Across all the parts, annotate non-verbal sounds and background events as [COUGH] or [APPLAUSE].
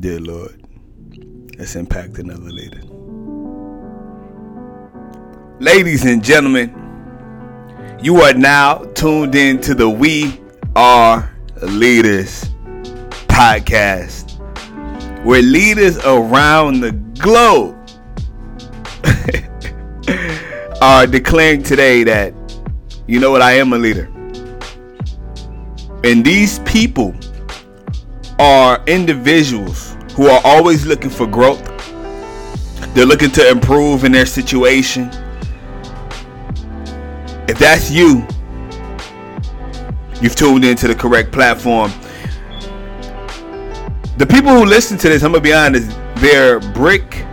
dear Lord, let's impact another leader. Ladies and gentlemen, you are now tuned in to the We Are Leaders podcast, where leaders around the globe [LAUGHS] are declaring today that, you know what, I am a leader. And these people are individuals who are always looking for growth. They're looking to improve in their situation. If that's you, you've tuned into the correct platform. The people who listen to this, I'm gonna be honest, they're brick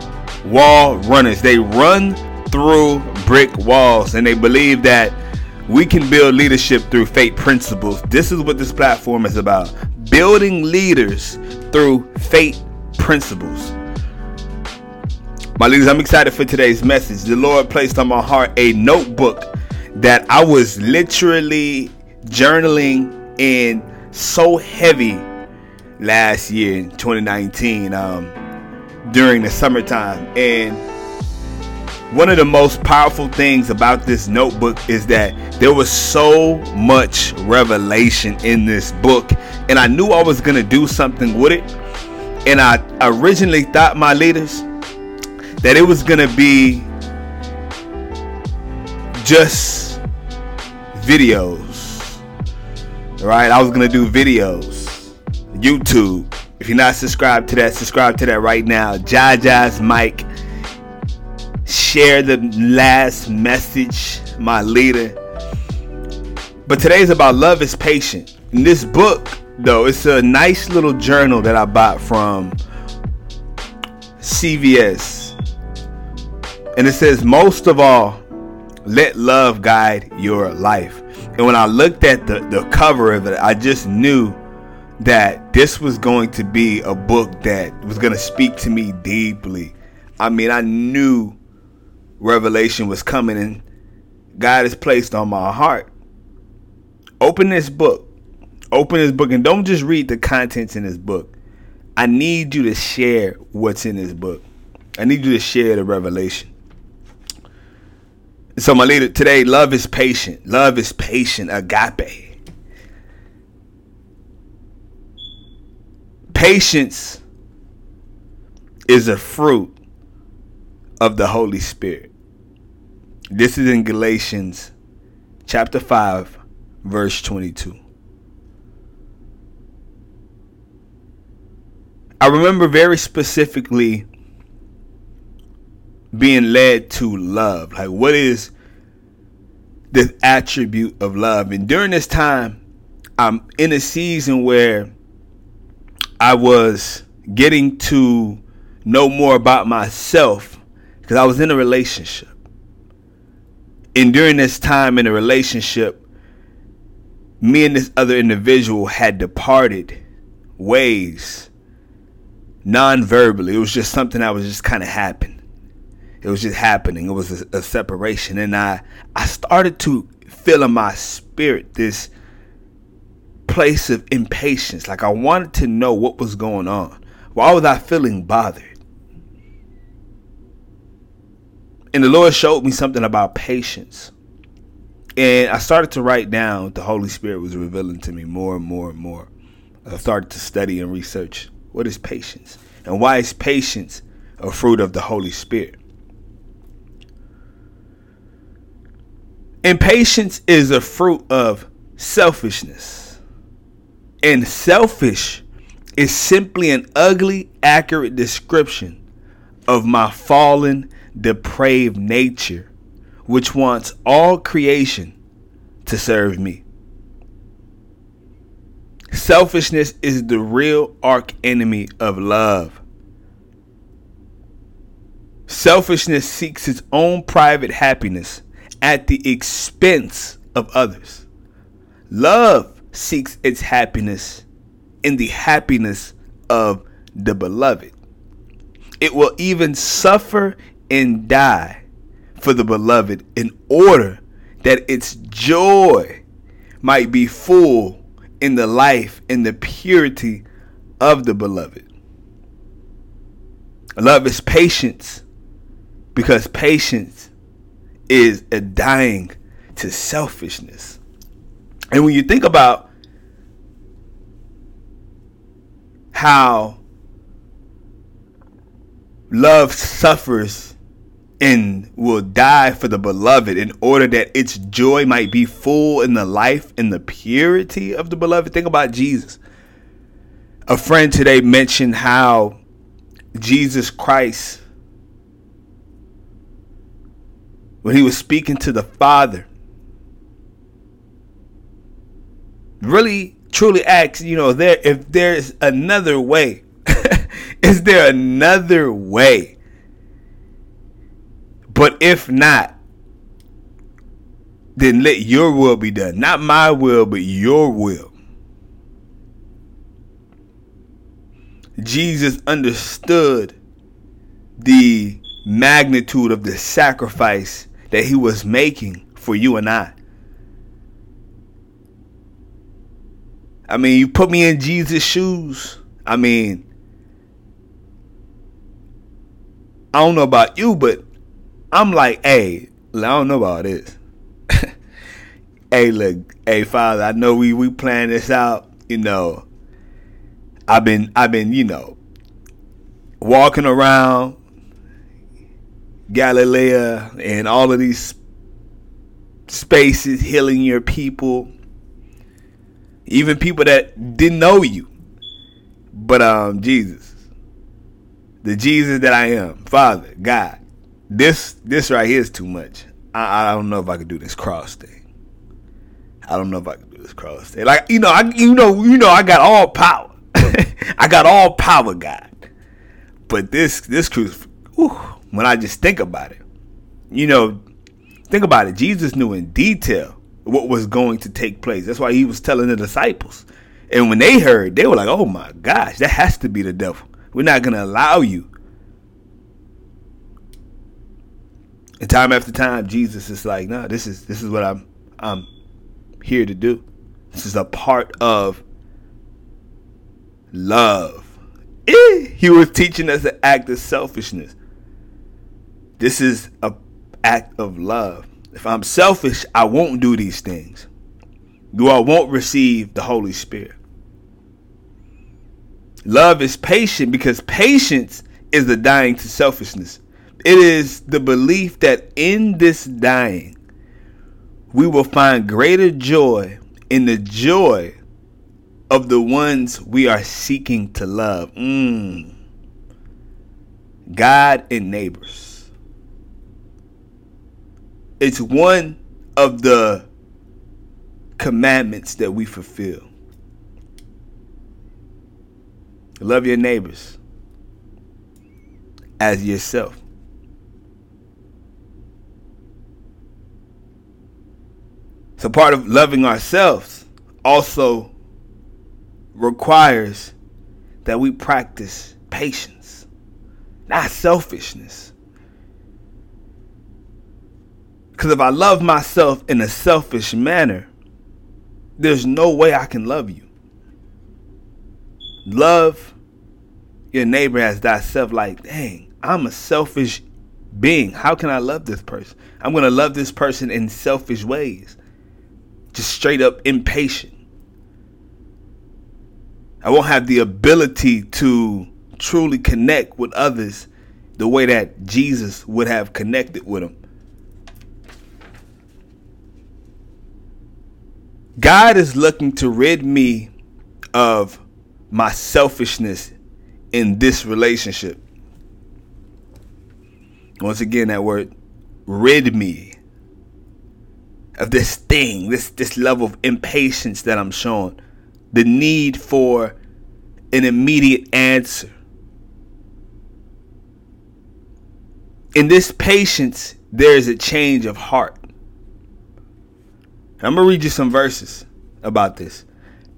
wall runners. They run through brick walls and they believe that we can build leadership through faith principles. This is what this platform is about building leaders through faith principles. My leaders, I'm excited for today's message. The Lord placed on my heart a notebook that I was literally journaling in so heavy last year in 2019 um, during the summertime. And one of the most powerful things about this notebook is that there was so much revelation in this book, and I knew I was going to do something with it. And I originally thought, my leaders, that it was to be just videos. Right? I was to do videos. YouTube. If you're not subscribed to that, subscribe to that right now. Jaja's Mike. Share the last message, my leader. But today's about love is patient. In this book, though, it's a nice little journal that I bought from CVS. And it says, most of all, let love guide your life. And when I looked at the, the cover of it, I just knew that this was going to be a book that was going to speak to me deeply. I mean, I knew revelation was coming and God has placed on my heart. Open this book. Open this book and don't just read the contents in this book. I need you to share what's in this book. I need you to share the revelation. So, my leader, today, love is patient. Love is patient, agape. Patience is a fruit of the Holy Spirit. This is in Galatians chapter 5, verse 22. I remember very specifically being led to love. Like, what is the attribute of love? And during this time, I'm in a season where I was getting to know more about myself because I was in a relationship. And during this time in a relationship, me and this other individual had departed ways non verbally. It was just something that was just kind of happening it was just happening. It was a, a separation, and I I started to feel in my spirit this place of impatience. Like I wanted to know what was going on. Why was I feeling bothered? And the Lord showed me something about patience. And I started to write down what the Holy Spirit was revealing to me more and more and more. I started to study and research what is patience and why is patience a fruit of the Holy Spirit. Impatience is a fruit of selfishness. And selfish is simply an ugly, accurate description of my fallen, depraved nature, which wants all creation to serve me. Selfishness is the real arch enemy of love. Selfishness seeks its own private happiness at the expense of others. Love seeks its happiness in the happiness of the beloved. It will even suffer and die for the beloved in order that its joy might be full in the life and the purity of the beloved. Love is patience because patience is a dying to selfishness. And when you think about how love suffers and will die for the beloved in order that its joy might be full in the life and the purity of the beloved. Think about Jesus. A friend today mentioned how Jesus Christ, when he was speaking to the Father, really truly asked, you know, there if there's another way. [LAUGHS] Is there another way? But if not, then let your will be done. Not my will, but your will. Jesus understood the magnitude of the sacrifice that he was making for you and I. I mean, you put me in Jesus' shoes. I mean, I don't know about you, but I'm like, hey, I don't know about this. [LAUGHS] hey, look, hey, Father, I know we we plan this out. You know, I've been I've been you know walking around Galilee and all of these spaces, healing your people, even people that didn't know you. But um, Jesus, the Jesus that I am, Father, God, this this right here is too much. I, I don't know if I could do this cross thing. I don't know if I could do this cross thing. Like you know, I you know you know I got all power. [LAUGHS] I got all power, God. But this this cruise, whew, when I just think about it, you know, think about it. Jesus knew in detail what was going to take place. That's why he was telling the disciples. And when they heard, they were like, "Oh my gosh, that has to be the devil. We're not going to allow you And time after time, Jesus is like, "No, nah, this is this is what I'm I'm here to do. This is a part of love." Eh, he was teaching us an act of selfishness. This is a act of love. If I'm selfish, I won't do these things. Do I won't receive the Holy Spirit. Love is patient because patience is the dying to selfishness. It is the belief that in this dying, we will find greater joy in the joy of the ones we are seeking to love. Mm. God and neighbors. It's one of the commandments that we fulfill. Love your neighbors as yourself. So part of loving ourselves also requires that we practice patience, not selfishness. Because if I love myself in a selfish manner, there's no way I can love you. Love your neighbor as thyself, like, dang, I'm a selfish being. How can I love this person? I'm going to love this person in selfish ways just straight up impatient. I won't have the ability to truly connect with others the way that Jesus would have connected with them. God is looking to rid me of my selfishness in this relationship. Once again, that word rid me of this thing, this this level of impatience that I'm showing, the need for an immediate answer. In this patience, there is a change of heart. I'm gonna read you some verses about this.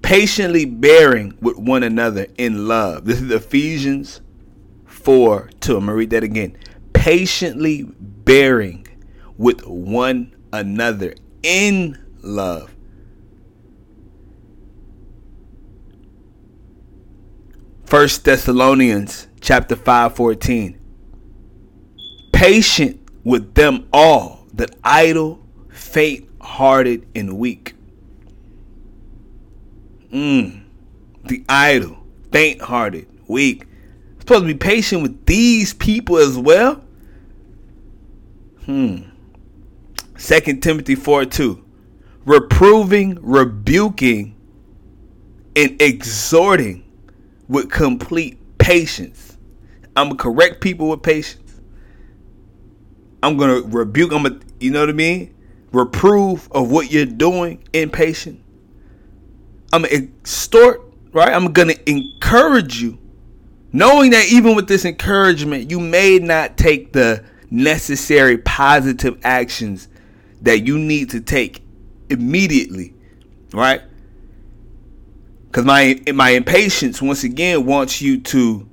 Patiently bearing with one another in love. This is Ephesians 4 2. I'm gonna read that again. Patiently bearing with one another in love. First Thessalonians chapter 5 14. patient with them all, that idle, faint hearted, and weak. Mm. The idle, faint hearted, weak. Supposed to be patient with these people as well. Hmm. Second Timothy 4 2. Reproving, rebuking, and exhorting with complete patience. I'm gonna correct people with patience. I'm gonna rebuke. I'm gonna, you know what I mean? Reprove of what you're doing in patience. I'm gonna extort, right? I'm gonna encourage you, knowing that even with this encouragement, you may not take the necessary positive actions that you need to take immediately, right? Because my my impatience once again wants you to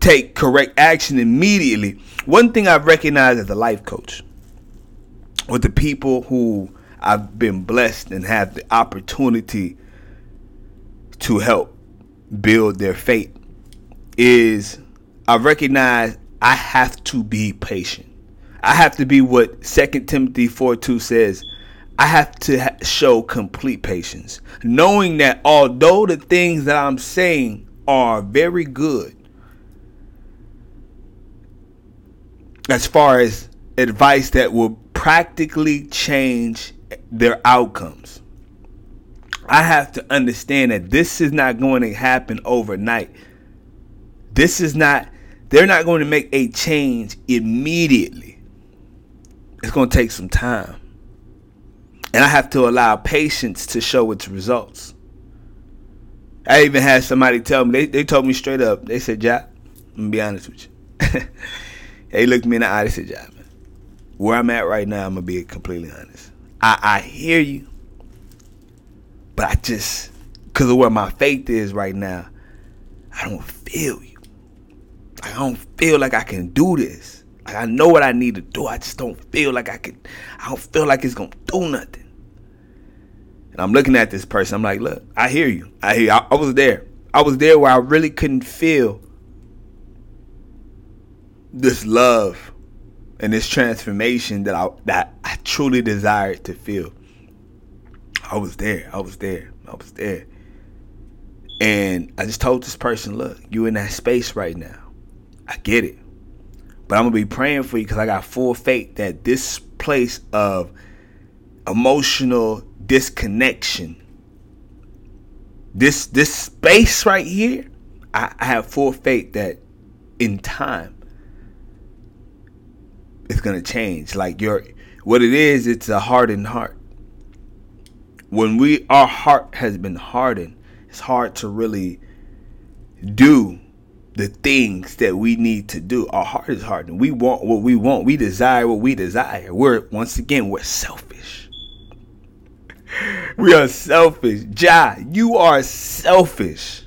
take correct action immediately. One thing I've recognized as a life coach with the people who I've been blessed and have the opportunity to help build their faith is I recognize I have to be patient. I have to be what 2 Timothy 4 2 says. I have to show complete patience, knowing that although the things that I'm saying are very good, as far as advice that will practically change their outcomes, I have to understand that this is not going to happen overnight. This is not, they're not going to make a change immediately. It's going to take some time. And I have to allow patience to show its results. I even had somebody tell me, they, they told me straight up, they said, Jack, I'm going to be honest with you. [LAUGHS] they looked me in the eye, they said, Jack, man, where I'm at right now, I'm going to be completely honest. I, I hear you, but I just, because of where my faith is right now, I don't feel you. I don't feel like I can do this. Like I know what I need to do. I just don't feel like I can. I don't feel like it's gonna do nothing. And I'm looking at this person. I'm like, look, I hear you. I hear. You. I, I was there. I was there where I really couldn't feel this love and this transformation that I that I truly desired to feel. I was there. I was there. I was there. And I just told this person, look, you in that space right now. I get it. But I'm gonna be praying for you because I got full faith that this place of emotional disconnection, this this space right here, I, I have full faith that in time it's gonna change. Like your what it is, it's a hardened heart. When we our heart has been hardened, it's hard to really do the things that we need to do. Our heart is hardened. We want what we want. We desire what we desire. We're once again we're selfish. we are selfish. Ja, you are selfish.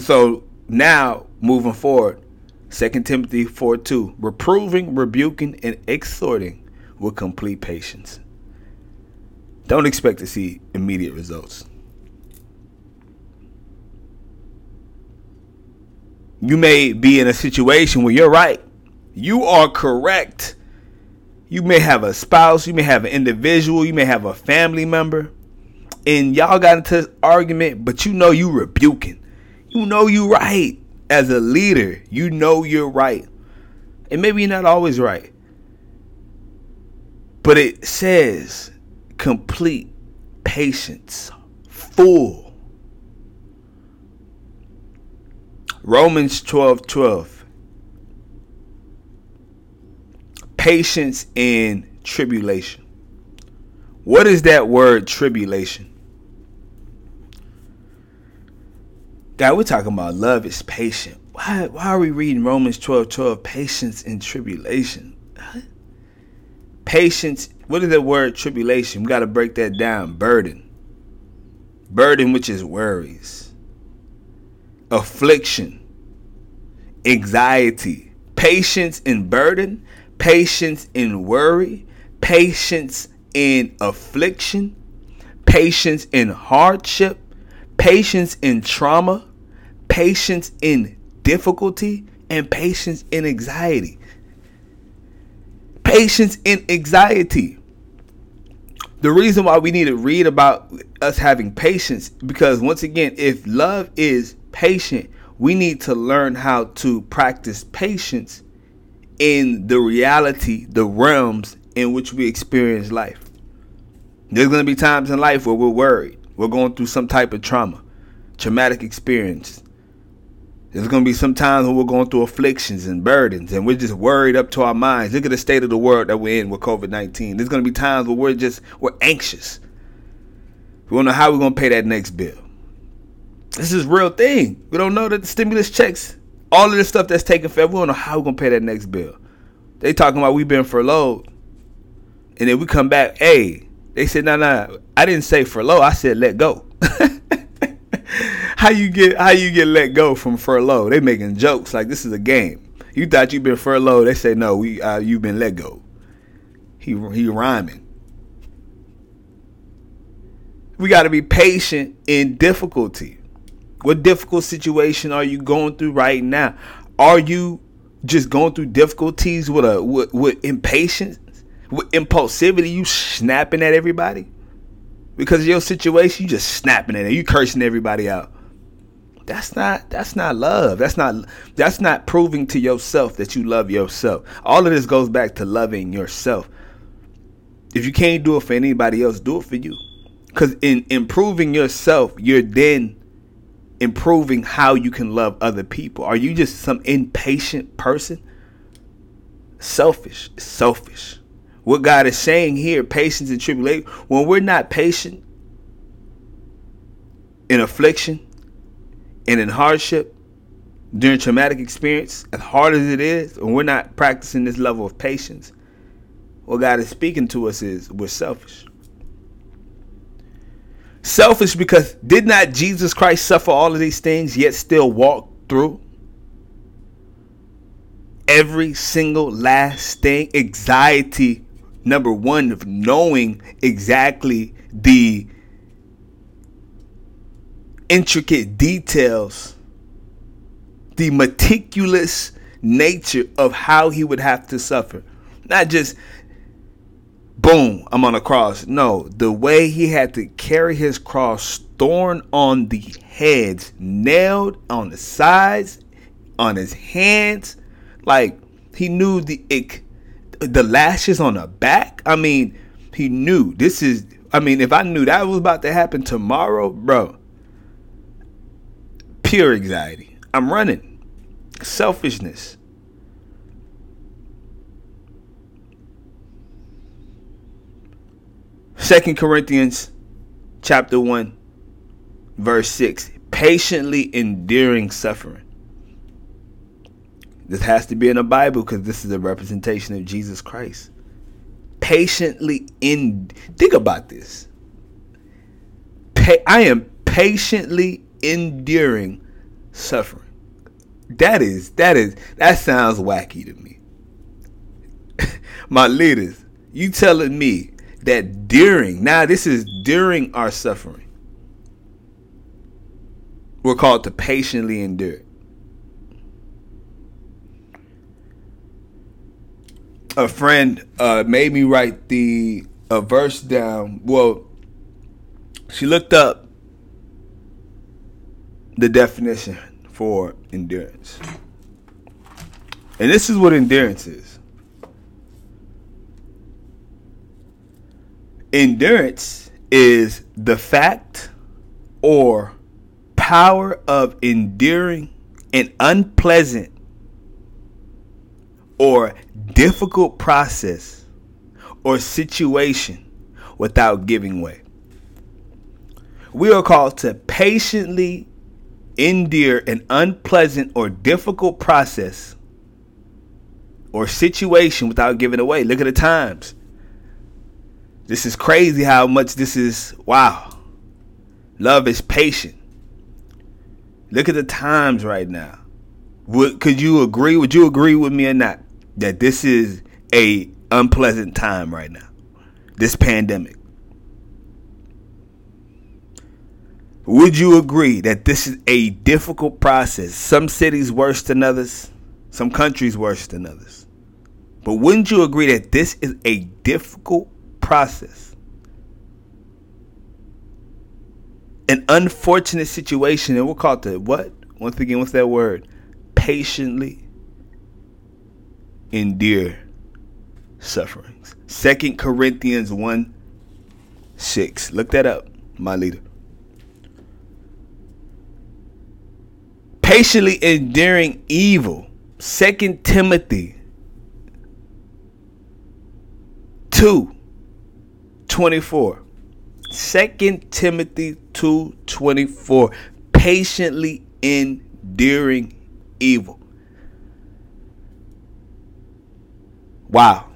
So now moving forward, 2 Timothy 4 2, reproving, rebuking, and exhorting with complete patience. Don't expect to see immediate results. You may be in a situation where you're right. You are correct. You may have a spouse, you may have an individual, you may have a family member, and y'all got into this argument, but you know you rebuking. You know you right. As a leader, you know you're right. And maybe you're not always right. But it says complete patience, full Romans 12 12. Patience in tribulation. What is that word tribulation? God, we're talking about love is patient. Why, why are we reading Romans 12 12? Patience in tribulation. Patience, what is the word tribulation? We got to break that down. Burden. Burden, which is worries affliction, anxiety, patience in burden, patience in worry, patience in affliction, patience in hardship, patience in trauma, patience in difficulty and patience in anxiety. Patience in anxiety. The reason why we need to read about us having patience because once again, if love is patient, we need to learn how to practice patience in the reality, the realms in which we experience life. There's going to be times in life where we're worried. We're going through some type of trauma, traumatic experience. There's going to be some times when we're going through afflictions and burdens and we're just worried up to our minds. Look at the state of the world that we're in with COVID 19. There's going to be times where we're just, we're anxious. We don't know how we're going to pay that next bill. This is real thing. We don't know that the stimulus checks, all of this stuff that's taken forever, we don't know how we're to pay that next bill. They talking about we been furloughed. And then we come back, hey, they said, no, nah, no, nah, I didn't say furlough. I said let go. [LAUGHS] how you get how you get let go from furlough? They making jokes like this is a game. You thought you been furloughed. They say no, we uh, you've been let go. He he rhyming. We got to be patient in difficulty. What difficult situation are you going through right now? Are you just going through difficulties with a with, with impatience? with impulsivity, you snapping at everybody because of your situation. You just snapping at it. You cursing everybody out. That's not that's not love. That's not that's not proving to yourself that you love yourself. All of this goes back to loving yourself. If you can't do it for anybody else, do it for you. Cuz in improving yourself, you're then improving how you can love other people. Are you just some impatient person? Selfish, selfish what God is saying here, patience and tribulation, when we're not patient in affliction and in hardship during traumatic experience, as hard as it is, and we're not practicing this level of patience, what God is speaking to us is we're selfish. Selfish because did not Jesus Christ suffer all of these things yet still walk through? Every single last thing, anxiety number one of knowing exactly the intricate details, the meticulous nature of how he would have to suffer. Not just boom, I'm on a cross. No, the way he had to carry his cross thorn on the heads, nailed on the sides, on his hands, like he knew the the lashes on the back. I mean, he knew this is. I mean, if I knew that was about to happen tomorrow, bro, pure anxiety. I'm running. Selfishness. Second Corinthians chapter 1 verse 6 patiently enduring suffering this has to be in the Bible because this is a representation of Jesus Christ. Patiently in think about this. Pa- I am patiently enduring suffering. That is that is that sounds wacky to me. [LAUGHS] My leaders, you telling me that during now this is during our suffering. We're called to patiently endure. a friend uh, made me write the a verse down. Well, she looked up the definition for endurance. And this is what endurance is. Endurance is the fact or power of enduring an unpleasant or difficult process or situation without giving way. We are called to patiently endure an unpleasant or difficult process or situation without giving away. Look at the times. This is crazy how much this is. Wow. Love is patient. Look at the times right now. Would could you agree? Would you agree with me or not that this is a unpleasant time right now? This pandemic. Would you agree that this is a difficult process? Some cities worse than others, some countries worse than others. But wouldn't you agree that this is a difficult process? An unfortunate situation, and we'll call it the what? Once again, what's that word? Patiently endure sufferings. Second Corinthians 1 6. Look that up, my leader. Patiently enduring evil. Second Timothy 2 24. Second Timothy 2 24. Patiently enduring evil. Wow.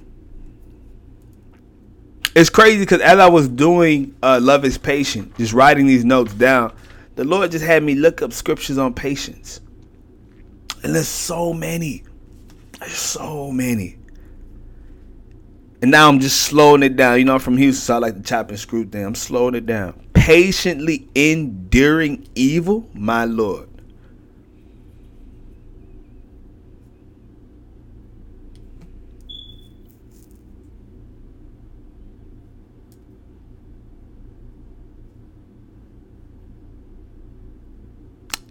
It's crazy because as I was doing uh, Love is Patient, just writing these notes down, the Lord just had me look up scriptures on patience. And there's so many. There's so many. And now I'm just slowing it down. You know, I'm from Houston, so I like to chop and screw things. I'm slowing it down. Patiently enduring evil, my Lord.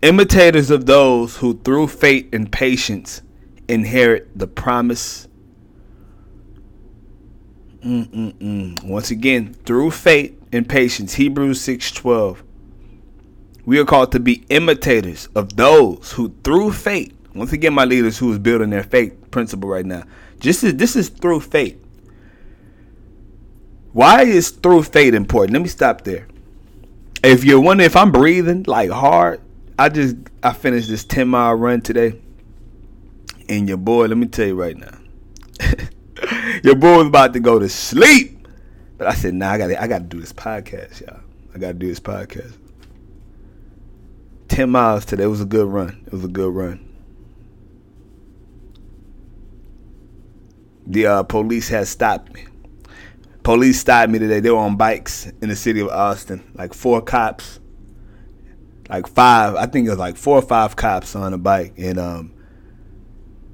Imitators of those who through faith and patience inherit the promise. Mm-mm-mm. Once again, through faith and patience, Hebrews 6:12. We are called to be imitators of those who through faith. Once again, my leaders who is building their faith principle right now. Just is this is through faith. Why is through faith important? Let me stop there. If you're wondering if I'm breathing like hard, I just I finished this ten mile run today, and your boy, let me tell you right now, [LAUGHS] your boy was about to go to sleep, but I said, Nah, I gotta I got to do this podcast, y'all. I got to do this podcast. Ten miles today it was a good run. It was a good run. The uh, police had stopped me. Police stopped me today. They were on bikes in the city of Austin, like four cops like five, I think it was like four or five cops on a bike, and um,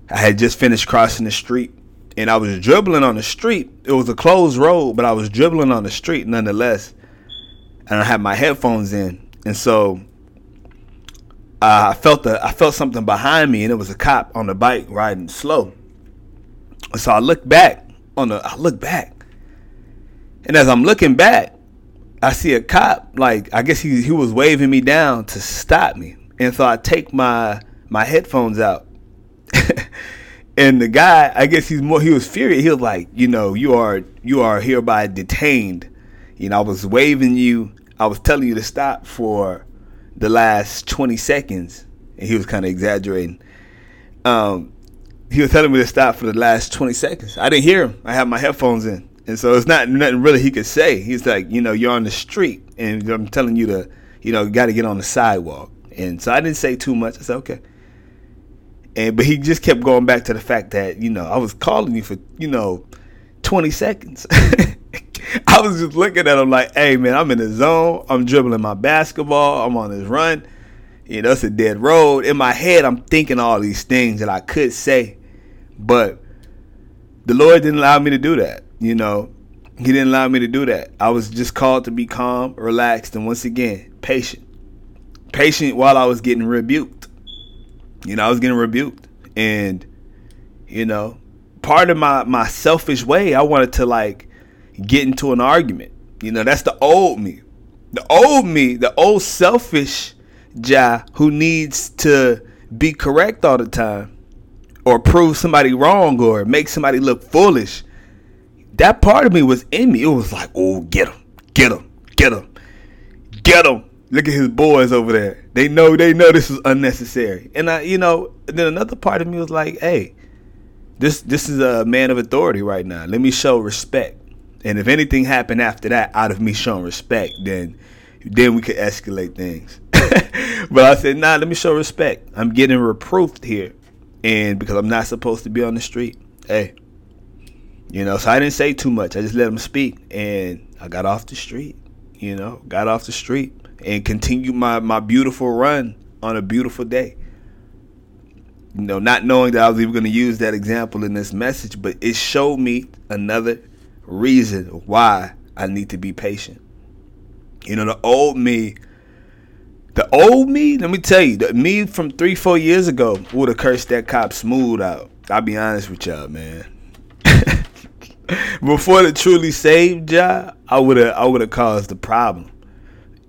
I had just finished crossing the street, and I was dribbling on the street. It was a closed road, but I was dribbling on the street nonetheless, and I had my headphones in, and so uh, I felt the I felt something behind me, and it was a cop on the bike riding slow. So I looked back on the I look back, and as I'm looking back, I see a cop, like I guess he he was waving me down to stop me, and so I take my my headphones out, [LAUGHS] and the guy, I guess he's more he was furious. He was like, you know, you are you are hereby detained. You know, I was waving you, I was telling you to stop for the last twenty seconds, and he was kind of exaggerating. Um, he was telling me to stop for the last twenty seconds. I didn't hear him. I had my headphones in. And so it's not nothing really he could say. He's like, you know, you're on the street and I'm telling you to, you know, got to get on the sidewalk. And so I didn't say too much. I said, okay. And but he just kept going back to the fact that, you know, I was calling you for, you know, 20 seconds. [LAUGHS] I was just looking at him like, hey man, I'm in the zone. I'm dribbling my basketball. I'm on this run. You know, it's a dead road. In my head, I'm thinking all these things that I could say. But the Lord didn't allow me to do that. You know, he didn't allow me to do that. I was just called to be calm, relaxed, and once again, patient. Patient while I was getting rebuked. You know, I was getting rebuked. And, you know, part of my, my selfish way, I wanted to like get into an argument. You know, that's the old me. The old me, the old selfish Ja who needs to be correct all the time or prove somebody wrong or make somebody look foolish that part of me was in me. It was like, oh, get him, get him, get him, get him. Look at his boys over there. They know, they know this is unnecessary. And I, you know, then another part of me was like, hey, this this is a man of authority right now. Let me show respect. And if anything happened after that, out of me showing respect, then then we could escalate things. [LAUGHS] but I said, nah, let me show respect. I'm getting reproofed here. And because I'm not supposed to be on the street. Hey, you know, so I didn't say too much. I just let him speak, and I got off the street. You know, got off the street, and continue my, my beautiful run on a beautiful day. You know, not knowing that I was even going to use that example in this message, but it showed me another reason why I need to be patient. You know, the old me, the old me, let me tell you, the me from three, four years ago would have cursed that cop smooth out. I'll be honest with y'all, man. [LAUGHS] Before the truly saved job, I would have I would have caused the problem.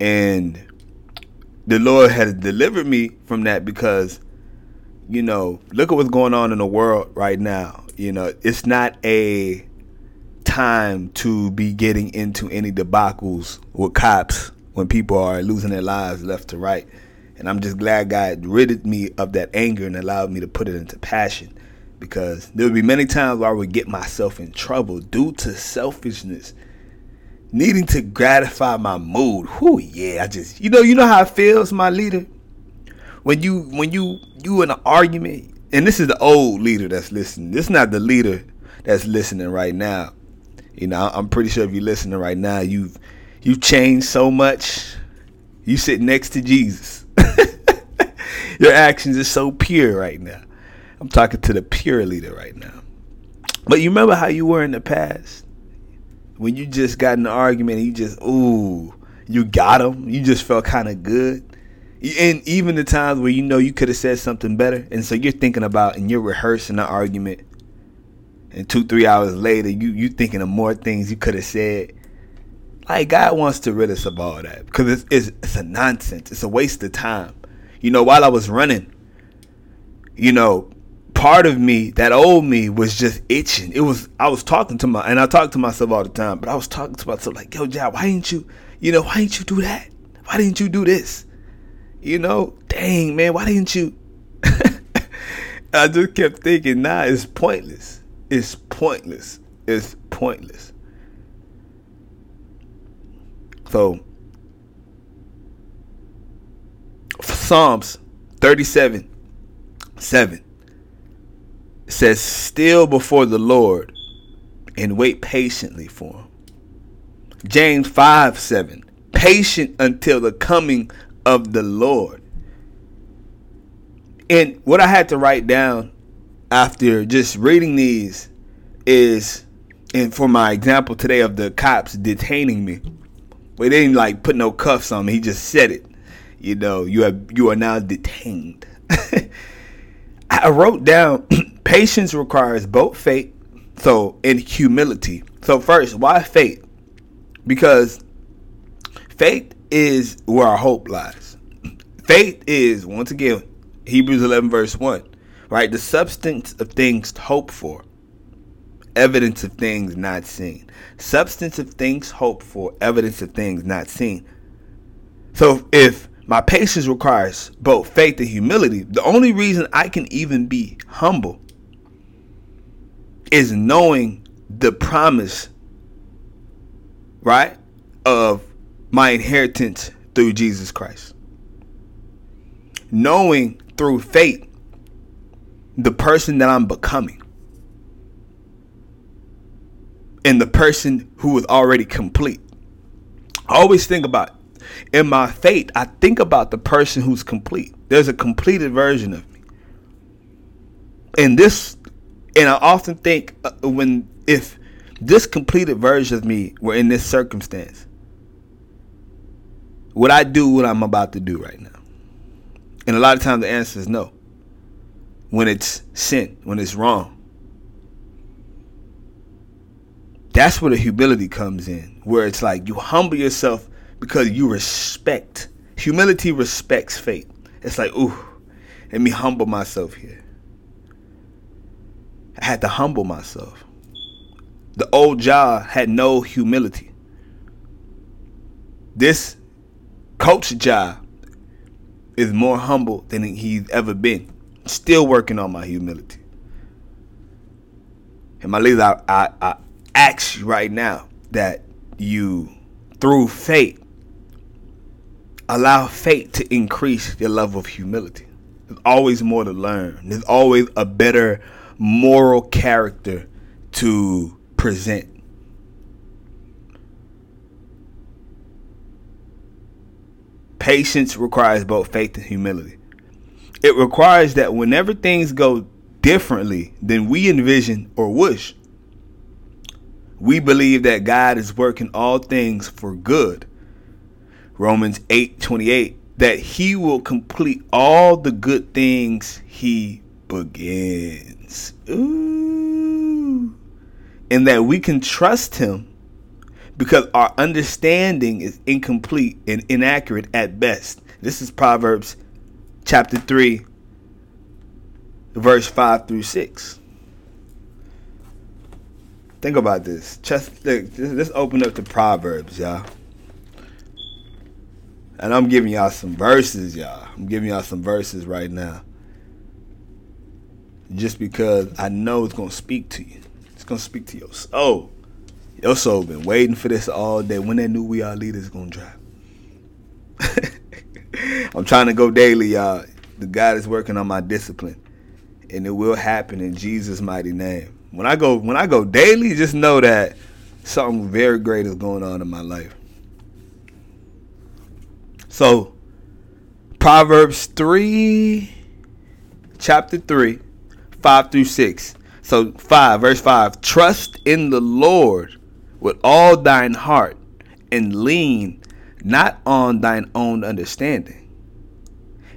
And the Lord has delivered me from that because, you know, look at what's going on in the world right now. You know, it's not a time to be getting into any debacles with cops when people are losing their lives left to right. And I'm just glad God ridded me of that anger and allowed me to put it into passion because there would be many times where I would get myself in trouble due to selfishness, needing to gratify my mood. Whoo, yeah, I just you know you know how it feels, my leader, when you when you you in an argument, and this is the old leader that's listening. This is not the leader that's listening right now. You know, I'm pretty sure if you're listening right now, you've you've changed so much. You sit next to Jesus. [LAUGHS] Your actions are so pure right now. I'm talking to the pure leader right now. But you remember how you were in the past? When you just got in an argument and you just, ooh, you got him. You just felt kind of good. And even the times where you know you could have said something better. And so you're thinking about and you're rehearsing the argument and two three hours later you you thinking of more things you could have said like god wants to rid us of all that because it's, it's, it's a nonsense it's a waste of time you know while i was running you know part of me that old me was just itching. It was i was talking to my and i talk to myself all the time but i was talking to myself like yo Jai, why didn't you you know why didn't you do that? Why didn't you do this? You know dang man why didn't you? [LAUGHS] I just kept thinking nah it's pointless. It's pointless. It's pointless. So, Psalms 37 7 says, Still before the Lord and wait patiently for him. James 5 7 Patient until the coming of the Lord. And what I had to write down after just reading these is and for my example today of the cops detaining me well, they didn't like put no cuffs on me he just said it you know you have you are now detained [LAUGHS] i wrote down [CLEARS THROAT] patience requires both faith so and humility so first why faith because faith is where our hope lies faith is once again hebrews 11 verse 1 right? The substance of things hoped for, evidence of things not seen. Substance of things hoped for, evidence of things not seen. So if my patience requires both faith and humility, the only reason I can even be humble is knowing the promise, right, of my inheritance through Jesus Christ. Knowing through faith the person that I'm becoming and the person who is already complete. I always think about in my faith, I think about the person who's complete. There's a completed version of me. And this and I often think uh, when if this completed version of me were in this circumstance, would I do what I'm about to do right now? And a lot of times the answer is no when it's sin, when it's wrong. That's where the humility comes in, where it's like you humble yourself because you respect. Humility respects faith. It's like, ooh, let me humble myself here. I had to humble myself. The old Jah had no humility. This coach Jah is more humble than he's ever been. Still working on my humility. And my leader, I, I, I ask you right now that you, through faith, allow faith to increase your level of humility. There's always more to learn. There's always a better moral character to present. Patience requires both faith and humility. It requires that whenever things go differently than we envision or wish, we believe that God is working all things for good. Romans 8:28 that he will complete all the good things he begins. Ooh. And that we can trust him because our understanding is incomplete and inaccurate at best. This is Proverbs chapter 3, verse 5 through 6. Think about this. Just let's open up the Proverbs, y'all. And I'm giving y'all some verses, y'all. I'm giving y'all some verses right now. Just because I know it's gonna speak to you. It's gonna speak to your soul. Your soul been waiting for this all day. When that new We Are Leaders gonna drop? [LAUGHS] I'm trying to go daily, y'all. The God is working on my discipline, and it will happen in Jesus' mighty name. When I go, when I go daily, just know that something very great is going on in my life. So, Proverbs 3, chapter 3, 5 through 6. So, 5, verse 5 Trust in the Lord with all thine heart and lean not on thine own understanding.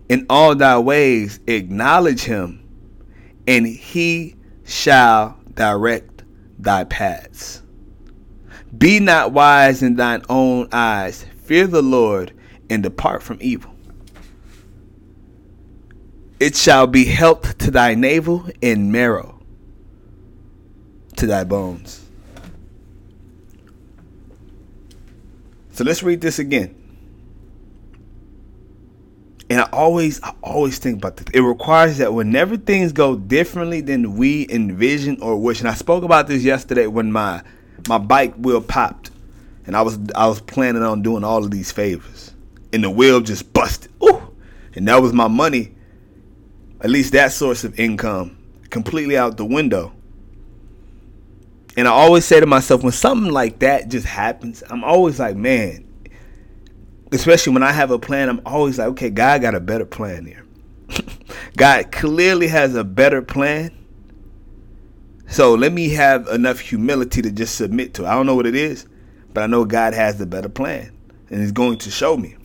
In all thy ways acknowledge him, and he shall direct thy paths. Be not wise in thine own eyes. Fear the Lord and depart from evil. It shall be health to thy navel and marrow to thy bones. So let's read this again. And I always, I always think about this. It requires that whenever things go differently than we envision or wish, and I spoke about this yesterday when my my bike wheel popped, and I was I was planning on doing all of these favors and the wheel just busted. Ooh. And that was my money, at least that source of income, completely out the window. And I always say to myself, when something like that just happens, I'm always like, man, especially when I have a plan, I'm always like, okay, God got a better plan here. [LAUGHS] God clearly has a better plan. So let me have enough humility to just submit to it. I don't know what it is, but I know God has the better plan and He's going to show me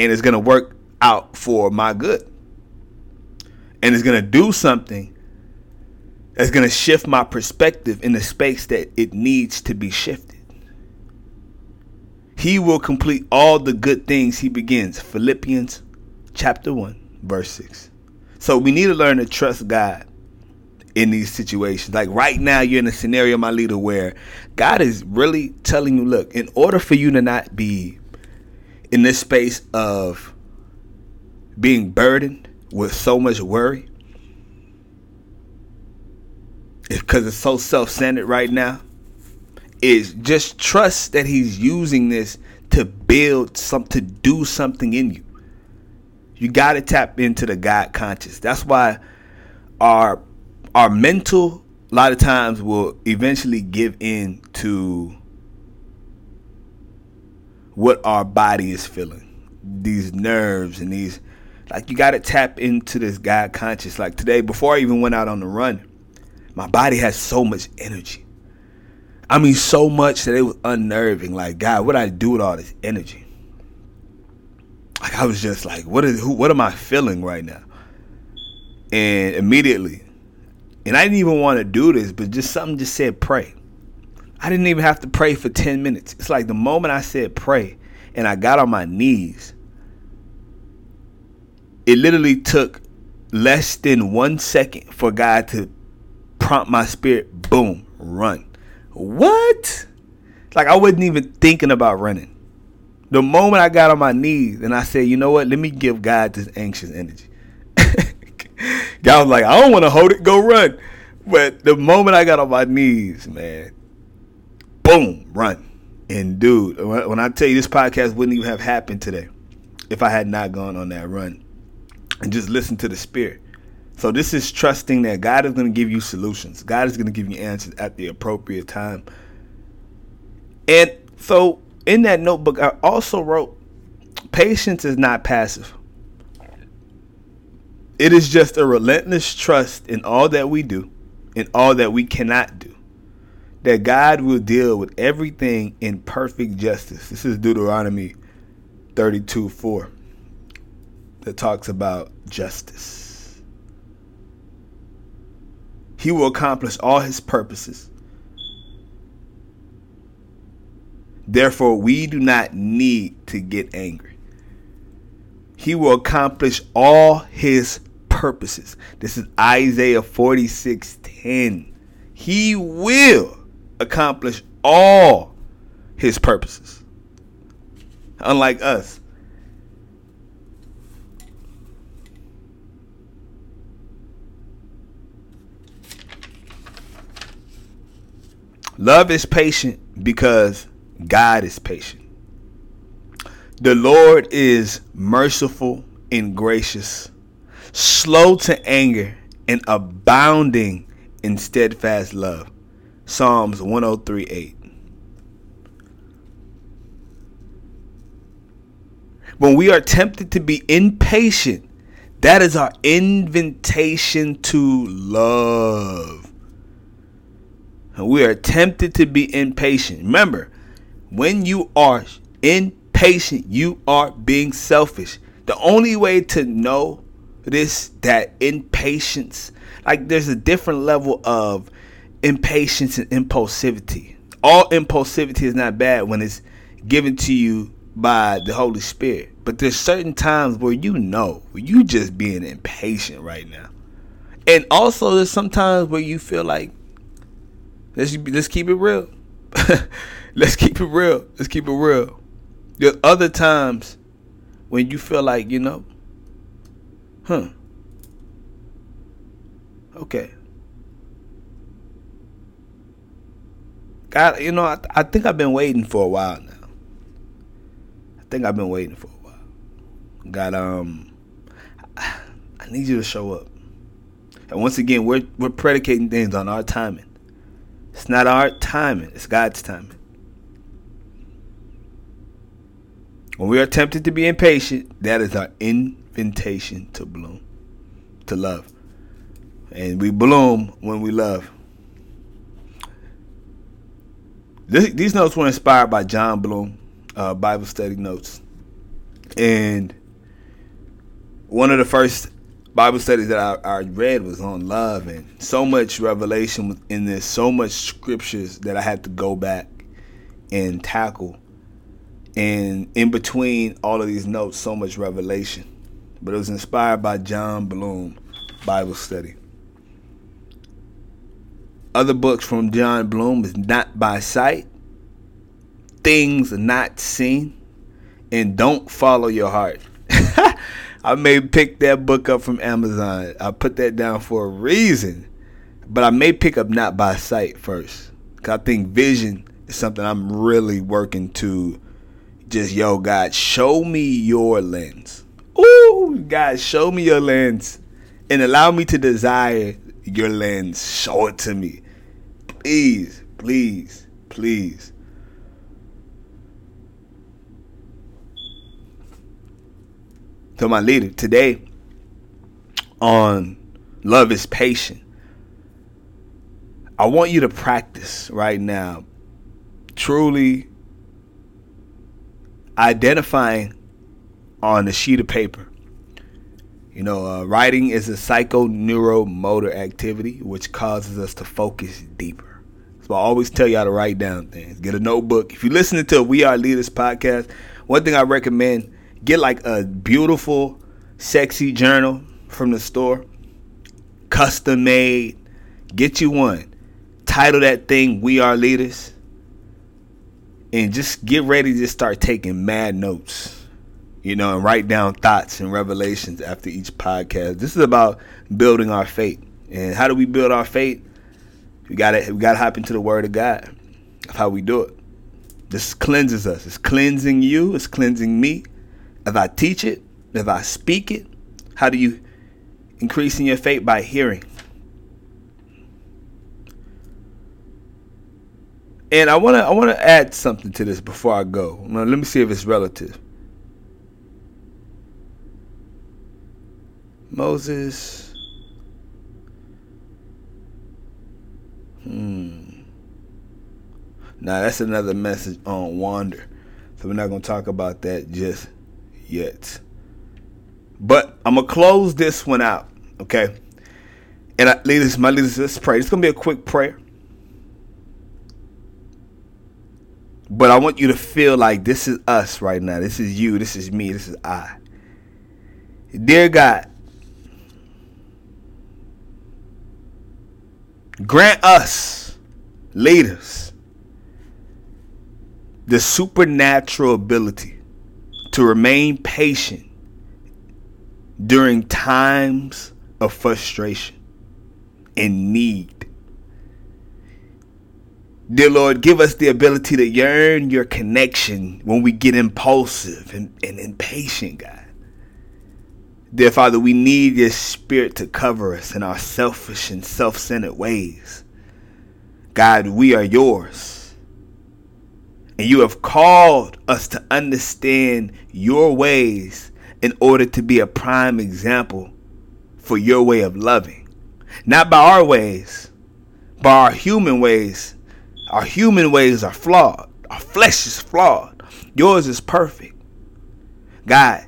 and it's going to work out for my good. And it's going to do something that's going to shift my perspective in the space that it needs to be shifted. He will complete all the good things he begins. Philippians chapter 1, verse 6. So we need to learn to trust God in these situations. Like right now, you're in a scenario, my leader, where God is really telling you, look, in order for you to not be in this space of being burdened with so much worry? Because it's so self-centered right now. Is just trust that he's using this to build some to do something in you. You got to tap into the god conscious. That's why our our mental a lot of times will eventually give in to what our body is feeling. These nerves and these like you got to tap into this God conscious. Like today, before I even went out on the run, my body has so much energy. I mean, so much that it was unnerving. Like, God, what I do with all this energy? Like, I was just like, what is who? What am I feeling right now? And immediately, and I didn't even want to do this, but just something just said pray. I didn't even have to pray for 10 minutes. It's like the moment I said pray and I got on my knees, it literally took less than one second for God to prompt my spirit, boom, run. What? Like I wasn't even thinking about running. The moment I got on my knees and I said, you know what, let me give God this anxious energy. [LAUGHS] God was like, I don't want to hold it, go run. But the moment I got on my knees, man, boom, run. And dude, when I tell you this podcast wouldn't even have happened today if I had not gone on that run and just listen to the spirit. So this is trusting that God is going to give you solutions. God is going to give you answers at the appropriate time. And so in that notebook, I also wrote Patience is not passive. It is just a relentless trust in all that we do in all that we cannot do. That God will deal with everything in perfect justice. This is Deuteronomy 32 4 that talks about justice. He will accomplish all his purposes. Therefore, we do not need to get angry. He will accomplish all his purposes. This is Isaiah 46 10. He will accomplish all his purposes. Unlike us. Love is patient because God is patient. The Lord is merciful and gracious, slow to anger, and abounding in steadfast love. Psalms 103 8. When we are tempted to be impatient, that is our invitation to love. And we are tempted to be impatient. Remember, when you are impatient, you are being selfish. The only way to know this that impatience, like there's a different level of impatience and impulsivity. All impulsivity is not bad when it's given to you by the Holy Spirit. But there's certain times where you know you just being impatient right now. And also there's sometimes where you feel like let's let's keep it real. [LAUGHS] let's keep it real. Let's keep it real. There's other times when you feel like, you know, huh. Okay. God, you know, I, I think I've been waiting for a while now. I think I've been waiting for a while. God, um, I need you to show up. And once again, we're we're predicating things on our timing. It's not our timing; it's God's timing. When we are tempted to be impatient, that is our invitation to bloom, to love, and we bloom when we love. This, these notes were inspired by Jon Bloom, uh, Bible study notes, and one of the first Bible studies that I, I, read was on love, and so much revelation in this, so much scriptures that I had to go back and tackle. And in between all of these notes, so much revelation. But it was inspired by Jon Bloom Bible study. Other books from Jon Bloom is Not by Sight, Things Not Seen, and Don't Follow Your Heart. [LAUGHS] I may pick that book up from Amazon. I put that down for a reason. But I may pick up Not by Sight first. Cause I think vision is something I'm really working to just, yo, God, show me your lens. Ooh, God, show me your lens. And allow me to desire your lens. Show it to me. Please, please, please. To my leader, today on Love is Patient, I want you to practice right now truly identifying on a sheet of paper you know, uh, writing is a psychoneuromotor activity which causes us to focus deeper. So I always tell y'all to write down things. Get a notebook. If you're listening to We Are Leaders podcast, one thing I recommend get like a beautiful, sexy journal from the store, custom made. Get you one. Title that thing We Are Leaders. And just get ready to start taking mad notes you know, and write down thoughts and revelations after each podcast. This is about building our faith. And how do we build our faith? We gotta we gotta hop into the word of God. That's how we do it. This cleanses us. It's cleansing you, it's cleansing me. If I teach it, if I speak it, how do you increase in your faith? By hearing. And I wanna I wanna add something to this before I go. Now, let me see if it's relative Moses. Hmm. Now that's another message on wander. So we're not gonna talk about that just yet. But I'm gonna close this one out, okay? And I, leaders, my leaders, let's pray. It's gonna be a quick prayer. But I want you to feel like this is us right now. This is you. This is me. This is I. Dear God, grant us, leaders, the supernatural ability to remain patient during times of frustration and need. Dear Lord, give us the ability to yearn your connection when we get impulsive and, and impatient, God. Dear Father, we need your spirit to cover us in our selfish and self centered ways. God, we are yours. And you have called us to understand your ways in order to be a prime example for your way of loving. Not by our ways, by our human ways our human ways are flawed. Our flesh is flawed. Yours is perfect. God,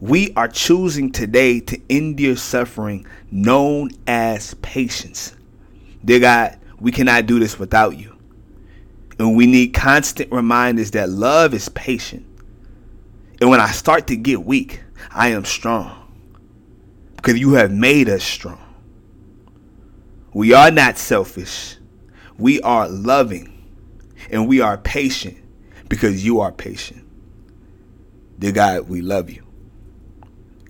we are choosing today to endure suffering known as patience. Dear God, we cannot do this without you. And we need constant reminders that love is patient. And when I start to get weak, I am strong. Because you have made us strong. We are not selfish. We are loving and we are patient because you are patient. Dear God, we love you.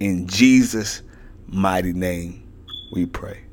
In Jesus' mighty name, we pray.